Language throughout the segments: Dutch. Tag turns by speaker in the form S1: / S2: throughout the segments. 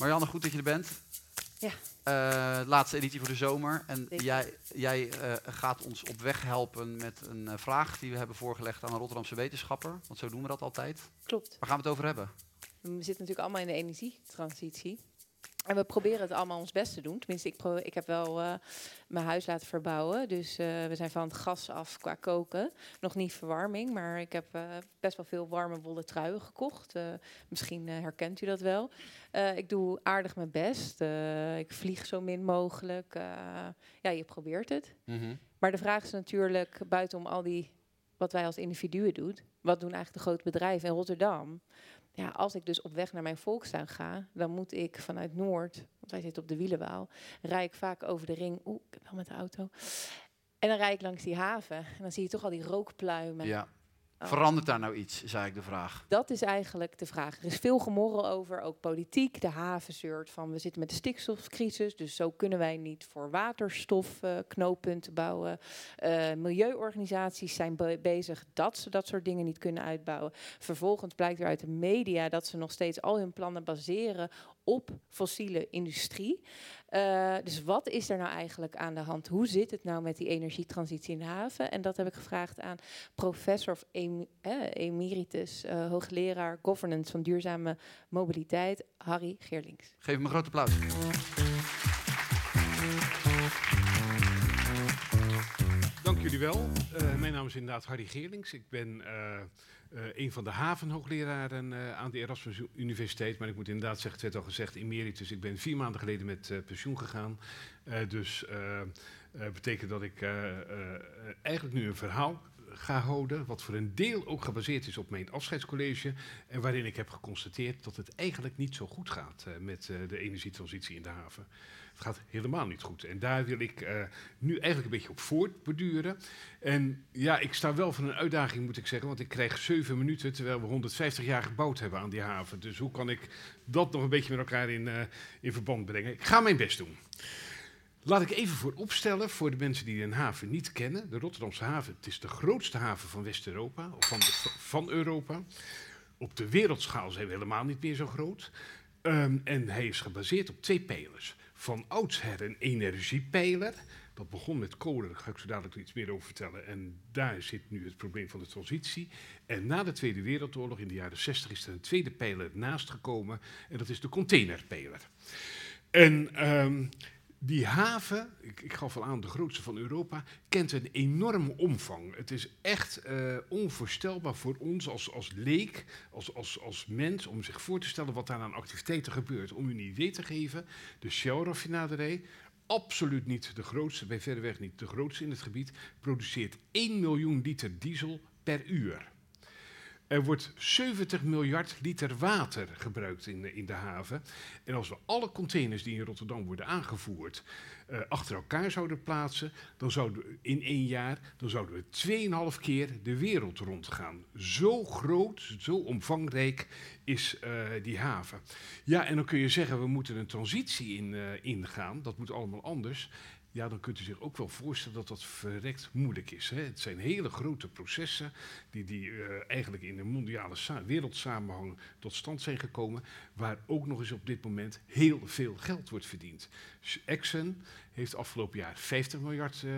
S1: Marianne, goed dat je er bent.
S2: Ja.
S1: Eh, laatste editie voor de zomer. En
S2: Zeker.
S1: jij, jij eh, gaat ons op weg helpen met een eh, vraag die we hebben voorgelegd aan een Rotterdamse wetenschapper. Want zo doen we dat altijd.
S2: Klopt.
S1: Waar gaan we het over hebben?
S2: We zitten natuurlijk allemaal in de energietransitie. En we proberen het allemaal ons best te doen. Tenminste, ik, pro- ik heb wel eh, mijn huis laten verbouwen. Dus eh, we zijn van het gas af qua koken. Nog niet verwarming, maar ik heb eh, best wel veel warme wollen truien gekocht. Misschien herkent u dat wel. Ik doe aardig mijn best. Ik vlieg zo min mogelijk. Ja, je probeert het. Maar de vraag is natuurlijk, buitenom al die, wat wij als individuen doen, wat doen eigenlijk de grote bedrijven in Rotterdam? Ja, als ik dus op weg naar mijn volkstuin ga, dan moet ik vanuit Noord, want wij zitten op de Wielenwaal, rij ik vaak over de ring. Oeh, ik ben wel met de auto. En dan rijd ik langs die haven en dan zie je toch al die rookpluimen.
S1: Ja.
S2: Oh.
S1: Verandert daar nou iets, is eigenlijk de vraag.
S2: Dat is eigenlijk de vraag. Er is veel gemorrel over, ook politiek. De haven zeurt van we zitten met de stikstofcrisis, dus zo kunnen wij niet voor waterstof eh, knooppunten bouwen. Eh, milieuorganisaties zijn be- bezig dat ze dat soort dingen niet kunnen uitbouwen. Vervolgens blijkt weer uit de media dat ze nog steeds al hun plannen baseren op fossiele industrie. Eh, dus wat is er nou eigenlijk aan de hand? Hoe zit het nou met die energietransitie in haven? En dat heb ik gevraagd aan professor eh, emeritus, hoogleraar governance van duurzame mobiliteit, Harry Geerlings.
S1: Geef hem een groot applaus.
S3: Dank jullie wel. Eh, mijn naam is inderdaad Harry Geerlings. Ik ben eh, een van de havenhoogleraren aan de Erasmus Universiteit. Maar ik moet inderdaad zeggen, het werd al gezegd, emeritus. Ik ben vier maanden geleden met pensioen gegaan. Dus eh, betekent dat ik eigenlijk nu een verhaal ga houden, wat voor een deel ook gebaseerd is op mijn afscheidscollege. En waarin ik heb geconstateerd dat het eigenlijk niet zo goed gaat eh, met eh, de energietransitie in de haven. Het gaat helemaal niet goed. En daar wil ik eh, nu eigenlijk een beetje op voortborduren. En ja, ik sta wel voor een uitdaging, moet ik zeggen, want ik krijg zeven minuten terwijl we 150 jaar gebouwd hebben aan die haven. Dus hoe kan ik dat nog een beetje met elkaar in, in verband brengen? Ik ga mijn best doen. Laat ik even voor opstellen voor de mensen die een haven niet kennen. De Rotterdamse haven, het is de grootste haven van West-Europa, of van, van Europa. Op de wereldschaal zijn we helemaal niet meer zo groot. Ehm, en hij is gebaseerd op twee pijlers. Van oudsher een energiepijler. Dat begon met kolen, daar ga ik zo dadelijk iets meer over vertellen. En daar zit nu het probleem van de transitie. En na de Tweede Wereldoorlog, in de jaren 60, is er een tweede pijler naast gekomen. En dat is de containerpijler. En ehm, die haven, ik, ik gaf al aan, de grootste van Europa, kent een enorme omvang. Het is echt eh, onvoorstelbaar voor ons als, als leek, als, als, als mens, om zich voor te stellen wat daar aan activiteiten gebeurt. Om u een idee te geven, de Shell-raffinaderij, absoluut niet de grootste, bij verreweg niet de grootste in het gebied, produceert 1 miljoen liter diesel per uur. Er wordt 70 miljard liter water gebruikt in, de- in de haven. En als we alle containers die in Rotterdam worden aangevoerd eh, achter elkaar zouden plaatsen, dan zouden we in één jaar, dan zouden we 2,5 keer de wereld rondgaan. Zo groot, zo omvangrijk is eh, die haven. Ja, en dan kun je zeggen, we moeten een transitie in, eh, ingaan. Dat moet allemaal anders. Ja, dan kunt u zich ook wel voorstellen dat dat verrekt moeilijk is. Hè? Het zijn hele grote processen die, die eh, eigenlijk in de mondiale sa- wereldsamenhang tot stand zijn gekomen, waar ook nog eens op dit moment heel veel geld wordt verdiend. Exxon heeft afgelopen jaar 50 miljard eh,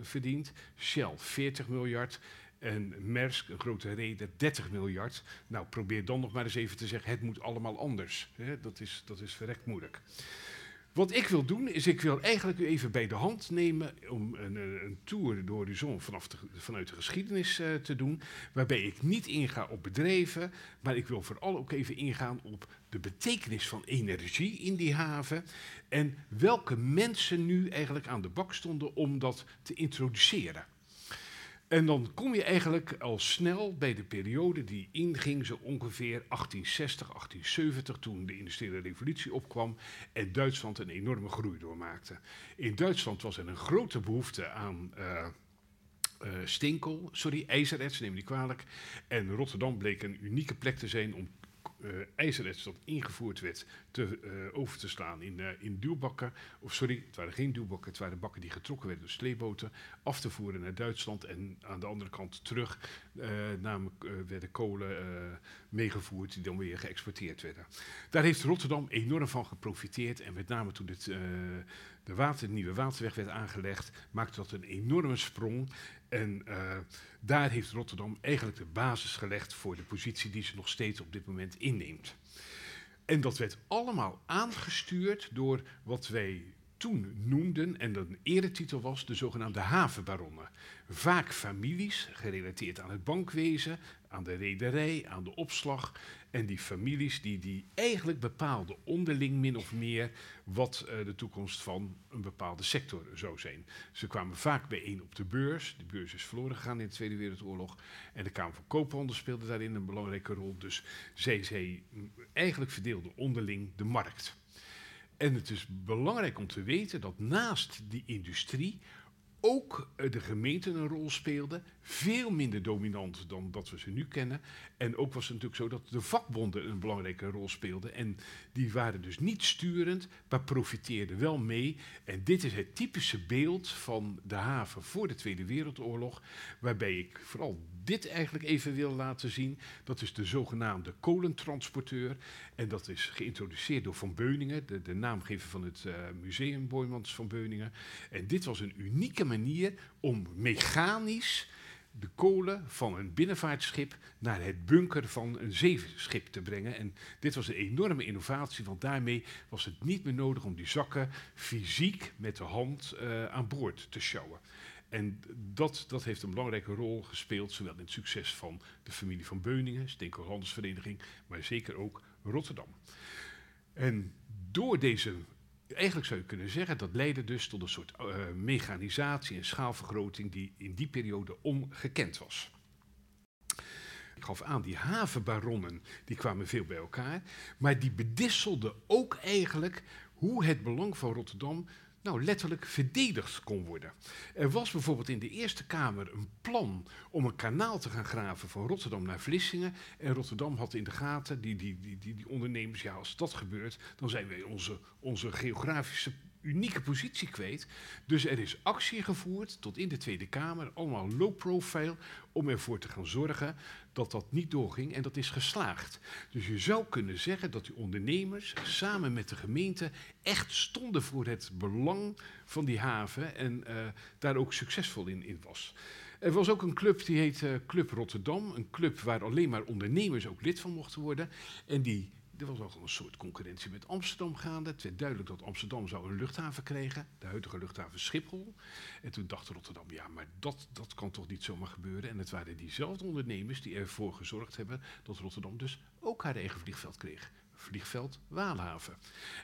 S3: verdiend, Shell 40 miljard. En Maersk, een grote reden, 30 miljard. Nou, probeer dan nog maar eens even te zeggen, het moet allemaal anders. Hè? Dat, is, dat is verrekt moeilijk. Wat ik wil doen, is ik wil eigenlijk u even bij de hand nemen om een, een tour door horizon vanaf de, vanuit de geschiedenis eh, te doen. Waarbij ik niet inga op bedrijven, maar ik wil vooral ook even ingaan op de betekenis van energie in die haven. En welke mensen nu eigenlijk aan de bak stonden om dat te introduceren. En dan kom je eigenlijk al snel bij de periode die inging, zo ongeveer 1860, 1870, toen de industriële revolutie opkwam en Duitsland een enorme groei doormaakte. In Duitsland was er een grote behoefte aan eh, eh, steenkool, sorry, ijzererts, neem niet kwalijk. En Rotterdam bleek een unieke plek te zijn om uh, dat ingevoerd werd te, uh, over te slaan in, uh, in duwbakken. Of sorry, het waren geen duwbakken, het waren bakken die getrokken werden door sleeboten. Af te voeren naar Duitsland en aan de andere kant terug. namelijk werden kolen meegevoerd die dan weer geëxporteerd werden. Daar heeft Rotterdam enorm van geprofiteerd. En met name toen de, de nieuwe waterweg werd aangelegd, maakte dat een enorme sprong. En daar heeft Rotterdam eigenlijk de basis gelegd voor de positie die ze nog steeds op dit moment inneemt. En dat werd allemaal aangestuurd door wat wij toen noemden, en dat een eretitel was, de zogenaamde havenbaronnen. Vaak families, gerelateerd aan het bankwezen, aan de rederij, aan de opslag. En die families die, die eigenlijk bepaalden onderling min of meer wat uh, de toekomst van een bepaalde sector zou zijn. Ze kwamen vaak bijeen op de beurs. De beurs is verloren gegaan in de Tweede Wereldoorlog. En de Kamer van Koophandel speelde daarin een belangrijke rol. Dus zij, zij eigenlijk verdeelden onderling de markt. En het is belangrijk om te weten dat naast die industrie ook eh, de gemeente een rol speelde. Veel minder dominant dan dat we ze nu kennen. En ook was het natuurlijk zo dat de vakbonden een belangrijke rol speelden. En die waren dus niet sturend, maar profiteerden wel mee. En dit is het typische beeld van de haven voor de Tweede Wereldoorlog. Waarbij ik vooral dit eigenlijk even wil laten zien. Dat is de zogenaamde kolentransporteur. En dat is geïntroduceerd door Van Beuningen, de, de naamgever van het uh, museum Boymans van Beuningen. En dit was een unieke manier om mechanisch de kolen van een binnenvaartschip naar het bunker van een zeeschip te brengen. En dit was een enorme innovatie, want daarmee was het niet meer nodig om die zakken fysiek met de hand uh, aan boord te sjouwen. En dat, dat heeft een belangrijke rol gespeeld, zowel in het succes van de familie van Beuningen, Steenkool maar zeker ook Rotterdam. En door deze, eigenlijk zou je kunnen zeggen, dat leidde dus tot een soort uh, mechanisatie en schaalvergroting die in die periode ongekend was. Ik gaf aan, die havenbaronnen die kwamen veel bij elkaar, maar die bedisselden ook eigenlijk hoe het belang van Rotterdam nou, letterlijk verdedigd kon worden. Er was bijvoorbeeld in de Eerste Kamer een plan om een kanaal te gaan graven van Rotterdam naar Vlissingen. En Rotterdam had in de gaten, die, die, die, die, die ondernemers, ja, als dat gebeurt, dan zijn wij onze, onze geografische unieke positie kwijt. Dus er is actie gevoerd tot in de Tweede Kamer, allemaal low profile, om ervoor te gaan zorgen dat dat niet doorging en dat is geslaagd. Dus je zou kunnen zeggen dat die ondernemers samen met de gemeente echt stonden voor het belang van die haven en uh, daar ook succesvol in, in was. Er was ook een club die heet uh, Club Rotterdam. Een club waar alleen maar ondernemers ook lid van mochten worden. En die er was ook een soort concurrentie met Amsterdam gaande. Het werd duidelijk dat Amsterdam zou een luchthaven krijgen, de huidige luchthaven Schiphol. En toen dacht Rotterdam, ja, maar dat, dat kan toch niet zomaar gebeuren. En het waren diezelfde ondernemers die ervoor gezorgd hebben dat Rotterdam dus ook haar eigen vliegveld kreeg. Vliegveld Waalhaven.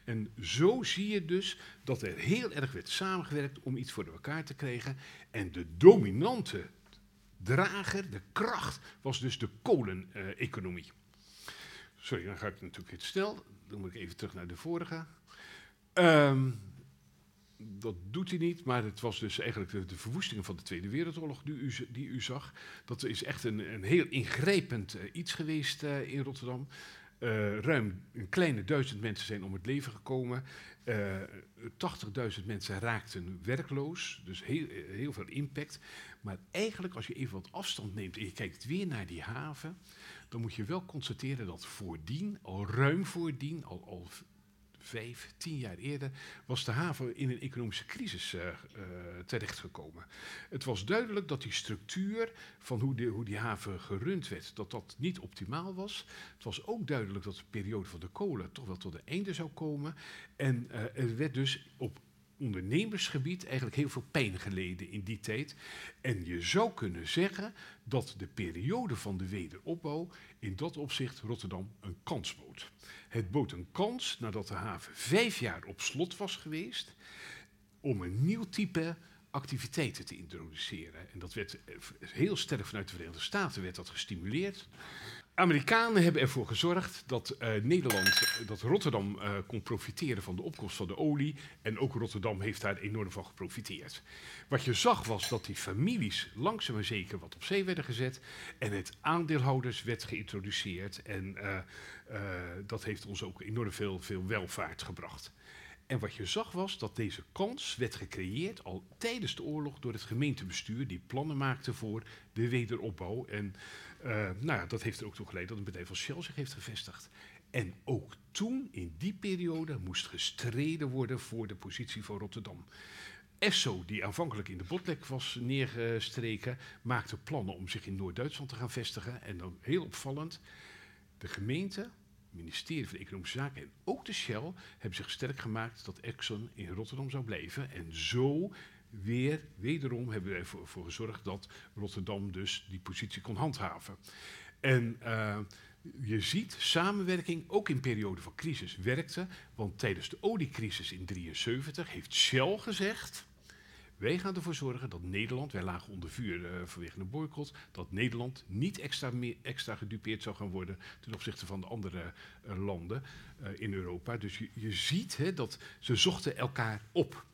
S3: En zo zie je dus dat er heel erg werd samengewerkt om iets voor elkaar te krijgen. En de dominante drager, de kracht, was dus de koleneconomie. Sorry, dan ga ik natuurlijk iets snel. Dan moet ik even terug naar de vorige. Um, dat doet hij niet, maar het was dus eigenlijk de, de verwoestingen van de Tweede Wereldoorlog die u, die u zag. Dat is echt een, een heel ingrijpend uh, iets geweest uh, in Rotterdam. Uh, ruim een kleine duizend mensen zijn om het leven gekomen. 80.000 mensen raakten werkloos, dus heel, heel veel impact. Maar eigenlijk, als je even wat afstand neemt en je kijkt weer naar die haven, dan moet je wel constateren dat voordien, al ruim voordien, al, al vijf, tien jaar eerder, was de haven in een economische crisis uh, uh, terechtgekomen. Het was duidelijk dat die structuur van hoe, de, hoe die haven gerund werd, dat dat niet optimaal was. Het was ook duidelijk dat de periode van de kolen toch wel tot een einde zou komen. En uh, er werd dus op ondernemersgebied eigenlijk heel veel pijn geleden in die tijd. En je zou kunnen zeggen dat de periode van de wederopbouw in dat opzicht Rotterdam een kans bood. Het bood een kans nadat de haven vijf jaar op slot was geweest om een nieuw type activiteiten te introduceren. En dat werd heel sterk vanuit de Verenigde Staten werd dat gestimuleerd. Amerikanen hebben ervoor gezorgd dat eh, Nederland, dat Rotterdam uh, kon profiteren van de opkomst van de olie. En ook Rotterdam heeft daar enorm van geprofiteerd. Wat je zag was dat die families langzaam maar zeker wat op zee werden gezet. En het aandeelhouders werd geïntroduceerd. En uh, dat heeft ons ook enorm veel, veel welvaart gebracht. En wat je zag was dat deze kans werd gecreëerd al tijdens de oorlog door het gemeentebestuur, die plannen maakte voor de wederopbouw. En uh, nou ja, dat heeft er ook toe geleid dat een bedrijf als Shell zich heeft gevestigd. En ook toen, in die periode, moest gestreden worden voor de positie van Rotterdam. Esso, die aanvankelijk in de Botlek was neergestreken, maakte plannen om zich in Noord-Duitsland te gaan vestigen. En dan heel opvallend, de gemeente ministerie van Economische Zaken en ook de Shell hebben zich sterk gemaakt dat Exxon in Rotterdam zou blijven. En zo weer, wederom hebben we ervoor voor gezorgd dat Rotterdam dus die positie kon handhaven. En uh, je ziet samenwerking ook in periode van crisis werkte, want tijdens de oliecrisis in 1973 heeft Shell gezegd wij gaan ervoor zorgen dat Nederland, wij lagen onder vuur uh, vanwege een boycott, dat Nederland niet extra, meer, extra gedupeerd zou gaan worden ten opzichte van de andere uh, landen uh, in Europa. Dus je, je ziet hè, dat ze zochten elkaar op.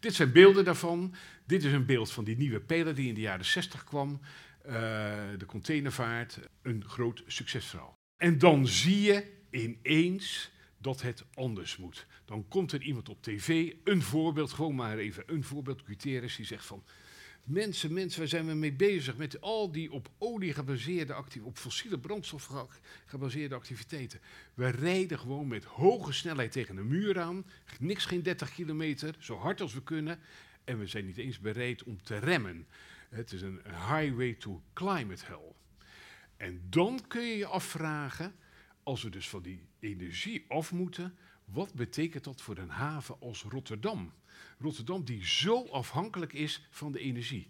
S3: Dit zijn beelden daarvan. Dit is een beeld van die nieuwe peler die in de jaren 60 kwam. de containervaart, een groot succesverhaal. En dan zie je ineens dat het anders moet. Dan komt er iemand op tv, een voorbeeld, gewoon maar even een voorbeeld, Guterres, die zegt van... Mensen, mensen, waar zijn we mee bezig met al die op olie gebaseerde activiteiten, op fossiele brandstof gebaseerde activiteiten. We rijden gewoon met hoge snelheid tegen een muur aan, niks geen 30 kilometer, zo hard als we kunnen. En we zijn niet eens bereid om te remmen. Het is een highway to climate hell. En dan kun je je afvragen, als we dus van die energie af moeten, wat betekent dat voor een haven als Rotterdam? Rotterdam die zo afhankelijk is van de energie.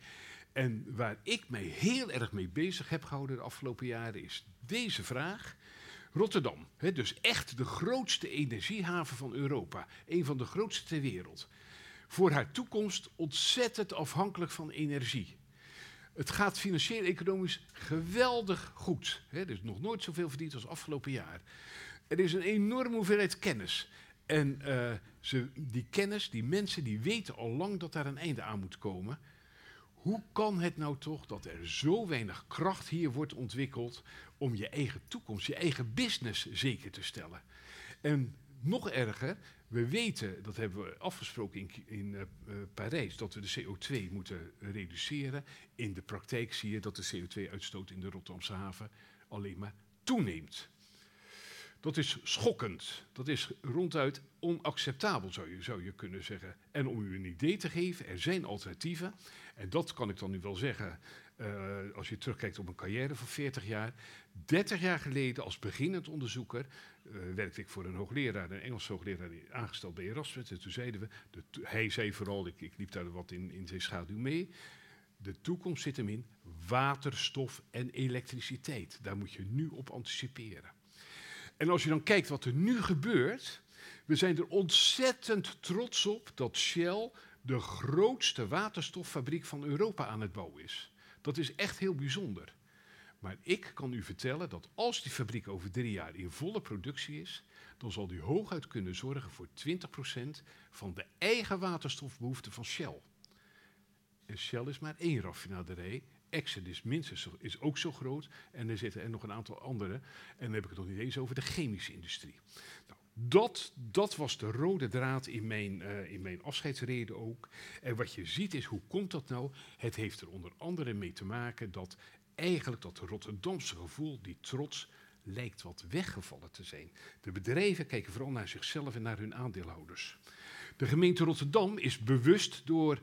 S3: En waar ik mij heel erg mee bezig heb gehouden de afgelopen jaren is deze vraag. Rotterdam, hè, dus echt de grootste energiehaven van Europa, een van de grootste ter wereld. Voor haar toekomst ontzettend afhankelijk van energie. Het gaat financieel-economisch geweldig goed. Hè, er is nog nooit zoveel verdiend als afgelopen jaar. Er is een enorme hoeveelheid kennis. En uh, ze, die kennis, die mensen, die weten al lang dat daar een einde aan moet komen. Hoe kan het nou toch dat er zo weinig kracht hier wordt ontwikkeld om je eigen toekomst, je eigen business zeker te stellen? En nog erger, we weten, dat hebben we afgesproken in, in uh, Parijs, dat we de CO2 moeten reduceren. In de praktijk zie je dat de CO2-uitstoot in de Rotterdamse haven alleen maar toeneemt. Dat is schokkend. Dat is ronduit onacceptabel, zou je, zou je kunnen zeggen. En om u een idee te geven, er zijn alternatieven. En dat kan ik dan nu wel zeggen, uh, als je terugkijkt op een carrière van 40 jaar. 30 jaar geleden, als beginnend onderzoeker, uh, werkte ik voor een hoogleraar, een Engelse hoogleraar, aangesteld bij Erasmus. En toen zeiden we, de, hij zei vooral, ik, ik liep daar wat in, in zijn schaduw mee. De toekomst zit hem in waterstof en elektriciteit. Daar moet je nu op anticiperen. En als je dan kijkt wat er nu gebeurt, we zijn er ontzettend trots op dat Shell de grootste waterstoffabriek van Europa aan het bouwen is. Dat is echt heel bijzonder. Maar ik kan u vertellen dat als die fabriek over drie jaar in volle productie is, dan zal die hooguit kunnen zorgen voor 20% van de eigen waterstofbehoefte van Shell. En Shell is maar één raffinaderij Exxon is minstens is ook zo groot. En er zitten er nog een aantal andere. En dan heb ik het nog niet eens over de chemische industrie. Nou, dat, dat was de rode draad in mijn, uh, in mijn afscheidsreden ook. En wat je ziet is, hoe komt dat nou? Het heeft er onder andere mee te maken dat eigenlijk dat Rotterdamse gevoel, die trots, lijkt wat weggevallen te zijn. De bedrijven kijken vooral naar zichzelf en naar hun aandeelhouders. De gemeente Rotterdam is bewust door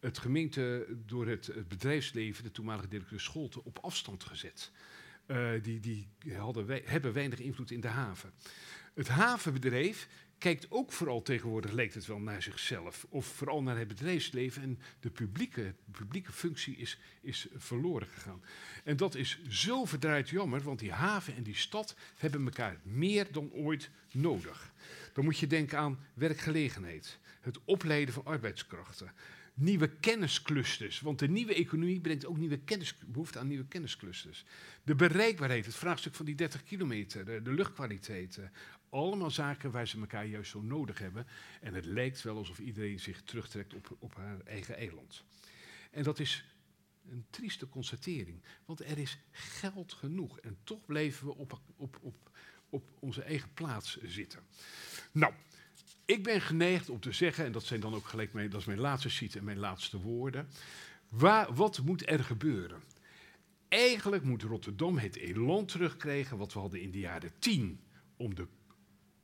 S3: het gemeente door het, bedrijfsleven, de toenmalige directeur Scholte, op afstand gezet. Uh, die die hadden hebben weinig invloed in de haven. Het havenbedrijf kijkt ook vooral tegenwoordig, lijkt het wel, naar zichzelf. Of vooral naar het bedrijfsleven. En de publieke, publieke functie is, is verloren gegaan. En dat is zo verdraaid jammer, want die haven en die stad hebben elkaar meer dan ooit nodig. Dan moet je denken aan werkgelegenheid, het opleiden van arbeidskrachten, nieuwe kennisclusters. Want de nieuwe economie brengt ook nieuwe kennis, behoefte aan nieuwe kennisclusters. De bereikbaarheid, het vraagstuk van die 30 kilometer, de, de luchtkwaliteit. eh, allemaal zaken waar ze elkaar juist zo nodig hebben. En het lijkt wel alsof iedereen zich terugtrekt op, op haar eigen eiland. En dat is een trieste constatering, want er is geld genoeg. En toch blijven we op, op, op, op onze eigen plaats zitten. Nou, ik ben geneigd om te zeggen, en dat zijn dan ook gelijk mijn, dat is mijn laatste sheet en mijn laatste woorden. Wat moet er gebeuren? Eigenlijk moet Rotterdam het elan terugkrijgen wat we hadden in de jaren 10 om de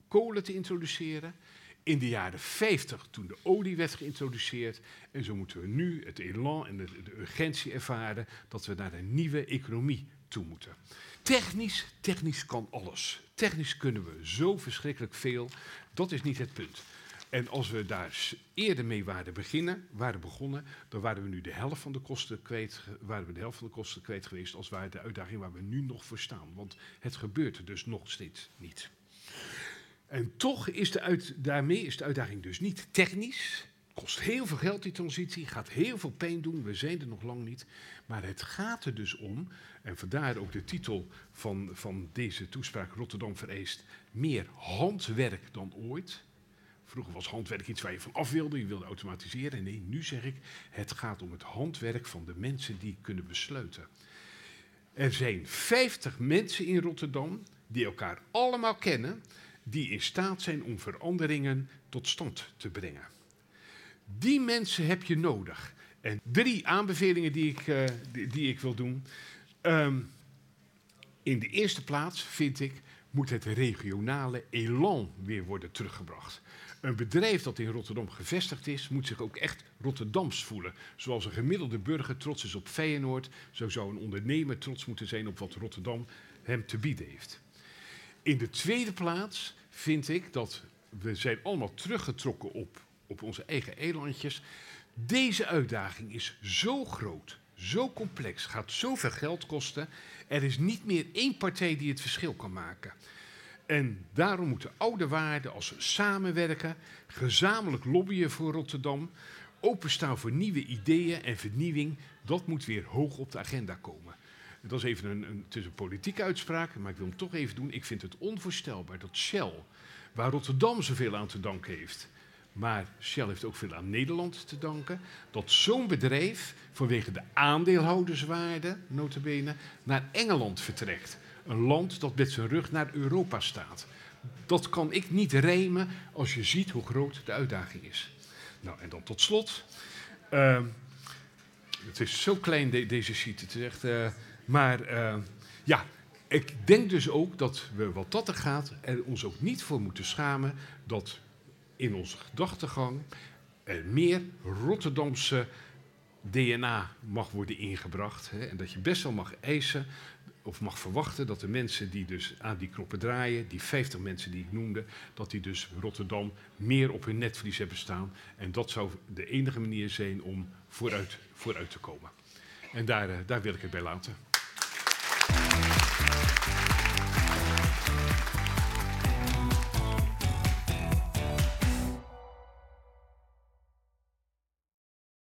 S3: kolen te introduceren. In de jaren 50 toen de olie werd geïntroduceerd. En zo moeten we nu het elan en de, de urgentie ervaren dat we naar een nieuwe economie toe moeten. Technisch, technisch kan alles. Technisch kunnen we zo verschrikkelijk veel. Dat is niet het punt. En als we daar eerder mee waren, beginnen, waren begonnen, dan waren we nu de helft van de kosten kwijt, waren we de helft van de kosten kwijt geweest als waar de uitdaging waar we nu nog voor staan. Want het gebeurt dus nog steeds niet. En toch is de uit, daarmee is de uitdaging dus niet technisch. Kost heel veel geld die transitie, gaat heel veel pijn doen, we zijn er nog lang niet. Maar het gaat er dus om, en vandaar ook de titel van, van deze toespraak Rotterdam vereist, meer handwerk dan ooit. Vroeger was handwerk iets waar je van af wilde, je wilde automatiseren. Nee, nu zeg ik, het gaat om het handwerk van de mensen die kunnen besluiten. Er zijn 50 mensen in Rotterdam die elkaar allemaal kennen, die in staat zijn om veranderingen tot stand te brengen. Die mensen heb je nodig. En drie aanbevelingen die ik, eh, die, ik wil doen. Ehm, in de eerste plaats vind ik moet het regionale elan weer worden teruggebracht. Een bedrijf dat in Rotterdam gevestigd is, moet zich ook echt Rotterdams voelen. Zoals een gemiddelde burger trots is op Feyenoord, zo zou een ondernemer trots moeten zijn op wat Rotterdam hem te bieden heeft. In de tweede plaats vind ik dat we zijn allemaal teruggetrokken op, op onze eigen eilandjes. Deze uitdaging is zo groot, zo complex, gaat zoveel geld kosten. Er is niet meer één partij die het verschil kan maken. En daarom moeten oude waarden als samenwerken, gezamenlijk lobbyen voor Rotterdam, openstaan voor nieuwe ideeën en vernieuwing, dat moet weer hoog op de agenda komen. Dat is even een, een, een politieke uitspraak, maar ik wil hem toch even doen. Ik vind het onvoorstelbaar dat Shell, waar Rotterdam zoveel aan te danken heeft, maar Shell heeft ook veel aan Nederland te danken, dat zo'n bedrijf vanwege de aandeelhouderswaarde, notabene, naar Engeland vertrekt. Een land dat met zijn rug naar Europa staat. Dat kan ik niet rijmen als je ziet hoe groot de uitdaging is. Nou, en dan tot slot. ehm, het is zo klein, de- deze sheet. Het echt, eh, maar eh, ja, ik denk dus ook dat we, wat dat er gaat, er ons ook niet voor moeten schamen dat in onze gedachtegang er meer Rotterdamse DNA mag worden ingebracht. Hè, en dat je best wel mag eisen of mag verwachten dat de mensen die dus aan die knoppen draaien, die 50 mensen die ik noemde, dat die dus Rotterdam meer op hun netvlies hebben staan. En dat zou de enige manier zijn om vooruit, vooruit te komen. En daar, eh, daar wil ik het bij laten.